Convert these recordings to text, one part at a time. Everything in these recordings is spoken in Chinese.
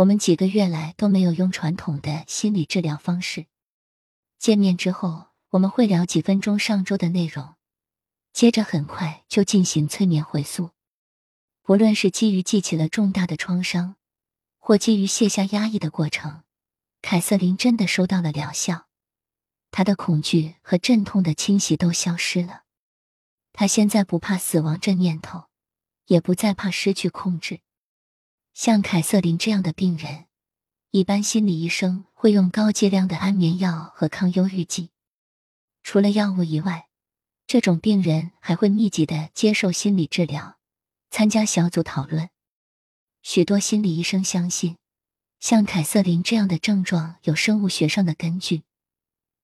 我们几个月来都没有用传统的心理治疗方式。见面之后，我们会聊几分钟上周的内容，接着很快就进行催眠回溯。不论是基于记起了重大的创伤，或基于卸下压抑的过程，凯瑟琳真的收到了疗效。她的恐惧和阵痛的侵袭都消失了。她现在不怕死亡这念头，也不再怕失去控制。像凯瑟琳这样的病人，一般心理医生会用高剂量的安眠药和抗忧郁剂。除了药物以外，这种病人还会密集的接受心理治疗，参加小组讨论。许多心理医生相信，像凯瑟琳这样的症状有生物学上的根据，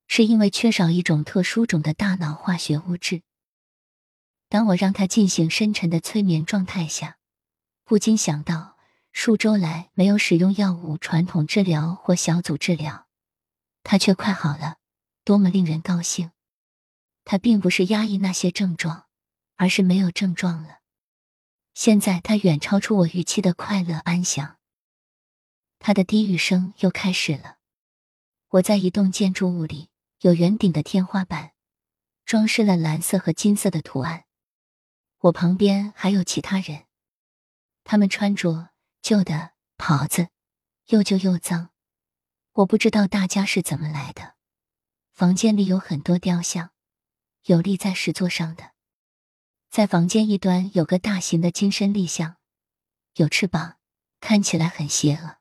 是因为缺少一种特殊种的大脑化学物质。当我让他进行深沉的催眠状态下，不禁想到。数周来没有使用药物、传统治疗或小组治疗，他却快好了，多么令人高兴！他并不是压抑那些症状，而是没有症状了。现在他远超出我预期的快乐安详。他的低语声又开始了。我在一栋建筑物里，有圆顶的天花板，装饰了蓝色和金色的图案。我旁边还有其他人，他们穿着。旧的袍子，又旧又脏。我不知道大家是怎么来的。房间里有很多雕像，有立在石座上的。在房间一端有个大型的金身立像，有翅膀，看起来很邪恶。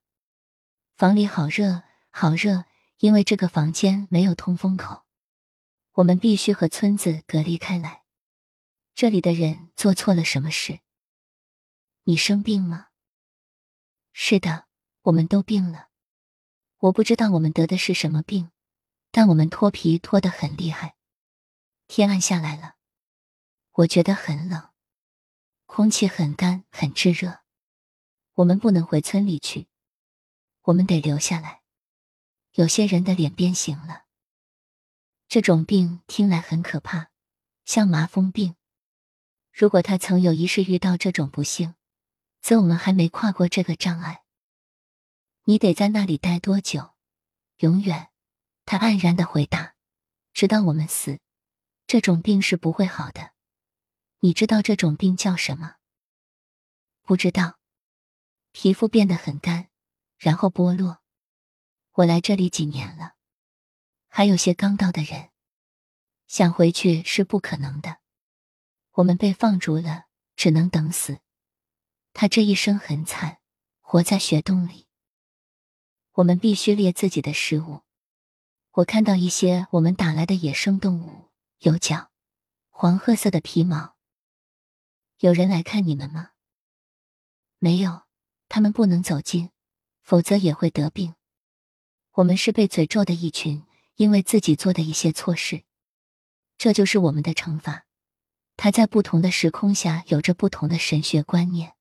房里好热，好热，因为这个房间没有通风口。我们必须和村子隔离开来。这里的人做错了什么事？你生病吗？是的，我们都病了。我不知道我们得的是什么病，但我们脱皮脱得很厉害。天暗下来了，我觉得很冷，空气很干，很炙热。我们不能回村里去，我们得留下来。有些人的脸变形了，这种病听来很可怕，像麻风病。如果他曾有一世遇到这种不幸。则我们还没跨过这个障碍。你得在那里待多久？永远。他黯然的回答：“直到我们死。这种病是不会好的。你知道这种病叫什么？不知道。皮肤变得很干，然后剥落。我来这里几年了，还有些刚到的人想回去是不可能的。我们被放逐了，只能等死。”他这一生很惨，活在雪洞里。我们必须猎自己的食物。我看到一些我们打来的野生动物，有角，黄褐色的皮毛。有人来看你们吗？没有，他们不能走近，否则也会得病。我们是被诅咒的一群，因为自己做的一些错事。这就是我们的惩罚。他在不同的时空下有着不同的神学观念。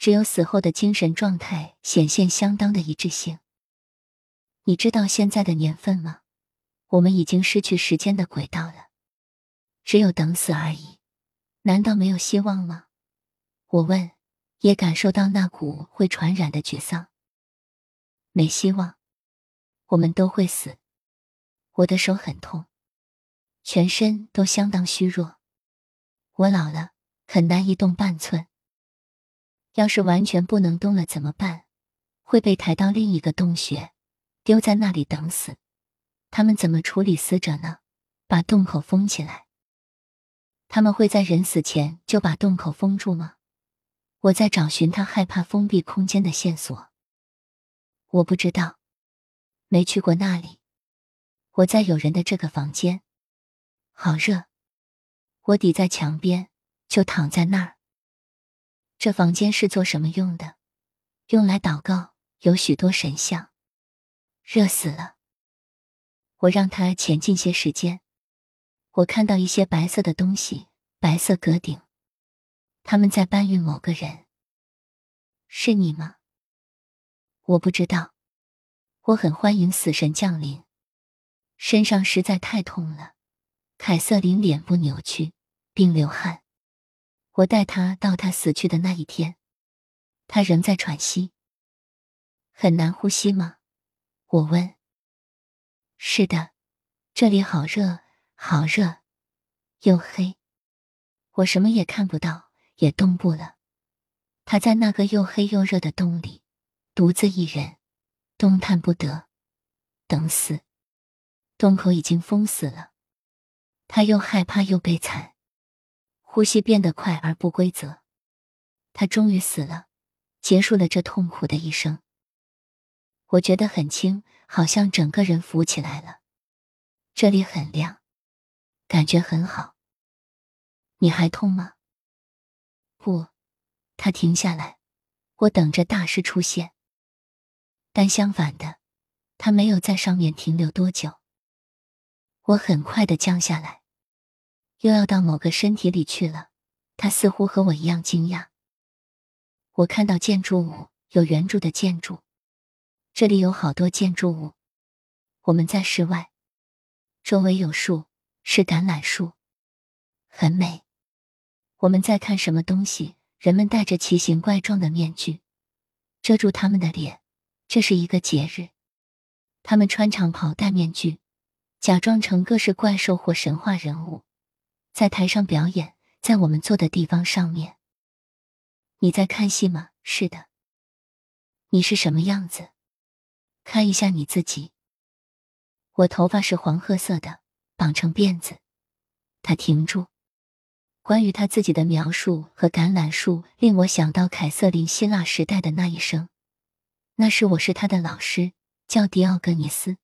只有死后的精神状态显现相当的一致性。你知道现在的年份吗？我们已经失去时间的轨道了，只有等死而已。难道没有希望吗？我问，也感受到那股会传染的沮丧。没希望，我们都会死。我的手很痛，全身都相当虚弱。我老了，很难移动半寸。要是完全不能动了怎么办？会被抬到另一个洞穴，丢在那里等死。他们怎么处理死者呢？把洞口封起来。他们会在人死前就把洞口封住吗？我在找寻他害怕封闭空间的线索。我不知道，没去过那里。我在有人的这个房间，好热。我抵在墙边，就躺在那儿。这房间是做什么用的？用来祷告，有许多神像。热死了。我让他前进些时间。我看到一些白色的东西，白色阁顶。他们在搬运某个人。是你吗？我不知道。我很欢迎死神降临。身上实在太痛了。凯瑟琳脸部扭曲，并流汗。我带他到他死去的那一天，他仍在喘息。很难呼吸吗？我问。是的，这里好热，好热，又黑，我什么也看不到，也动不了。他在那个又黑又热的洞里，独自一人，动弹不得，等死。洞口已经封死了，他又害怕又悲惨，呼吸变得快而不规则。他终于死了，结束了这痛苦的一生。我觉得很轻，好像整个人浮起来了。这里很亮，感觉很好。你还痛吗？不，他停下来。我等着大师出现，但相反的，他没有在上面停留多久。我很快的降下来，又要到某个身体里去了。他似乎和我一样惊讶。我看到建筑物，有圆柱的建筑。这里有好多建筑物。我们在室外，周围有树，是橄榄树，很美。我们在看什么东西？人们戴着奇形怪状的面具，遮住他们的脸。这是一个节日，他们穿长袍、戴面具，假装成各式怪兽或神话人物，在台上表演，在我们坐的地方上面。你在看戏吗？是的。你是什么样子？看一下你自己。我头发是黄褐色的，绑成辫子。他停住。关于他自己的描述和橄榄树，令我想到凯瑟琳希腊时代的那一生。那时我是他的老师，叫迪奥格尼斯。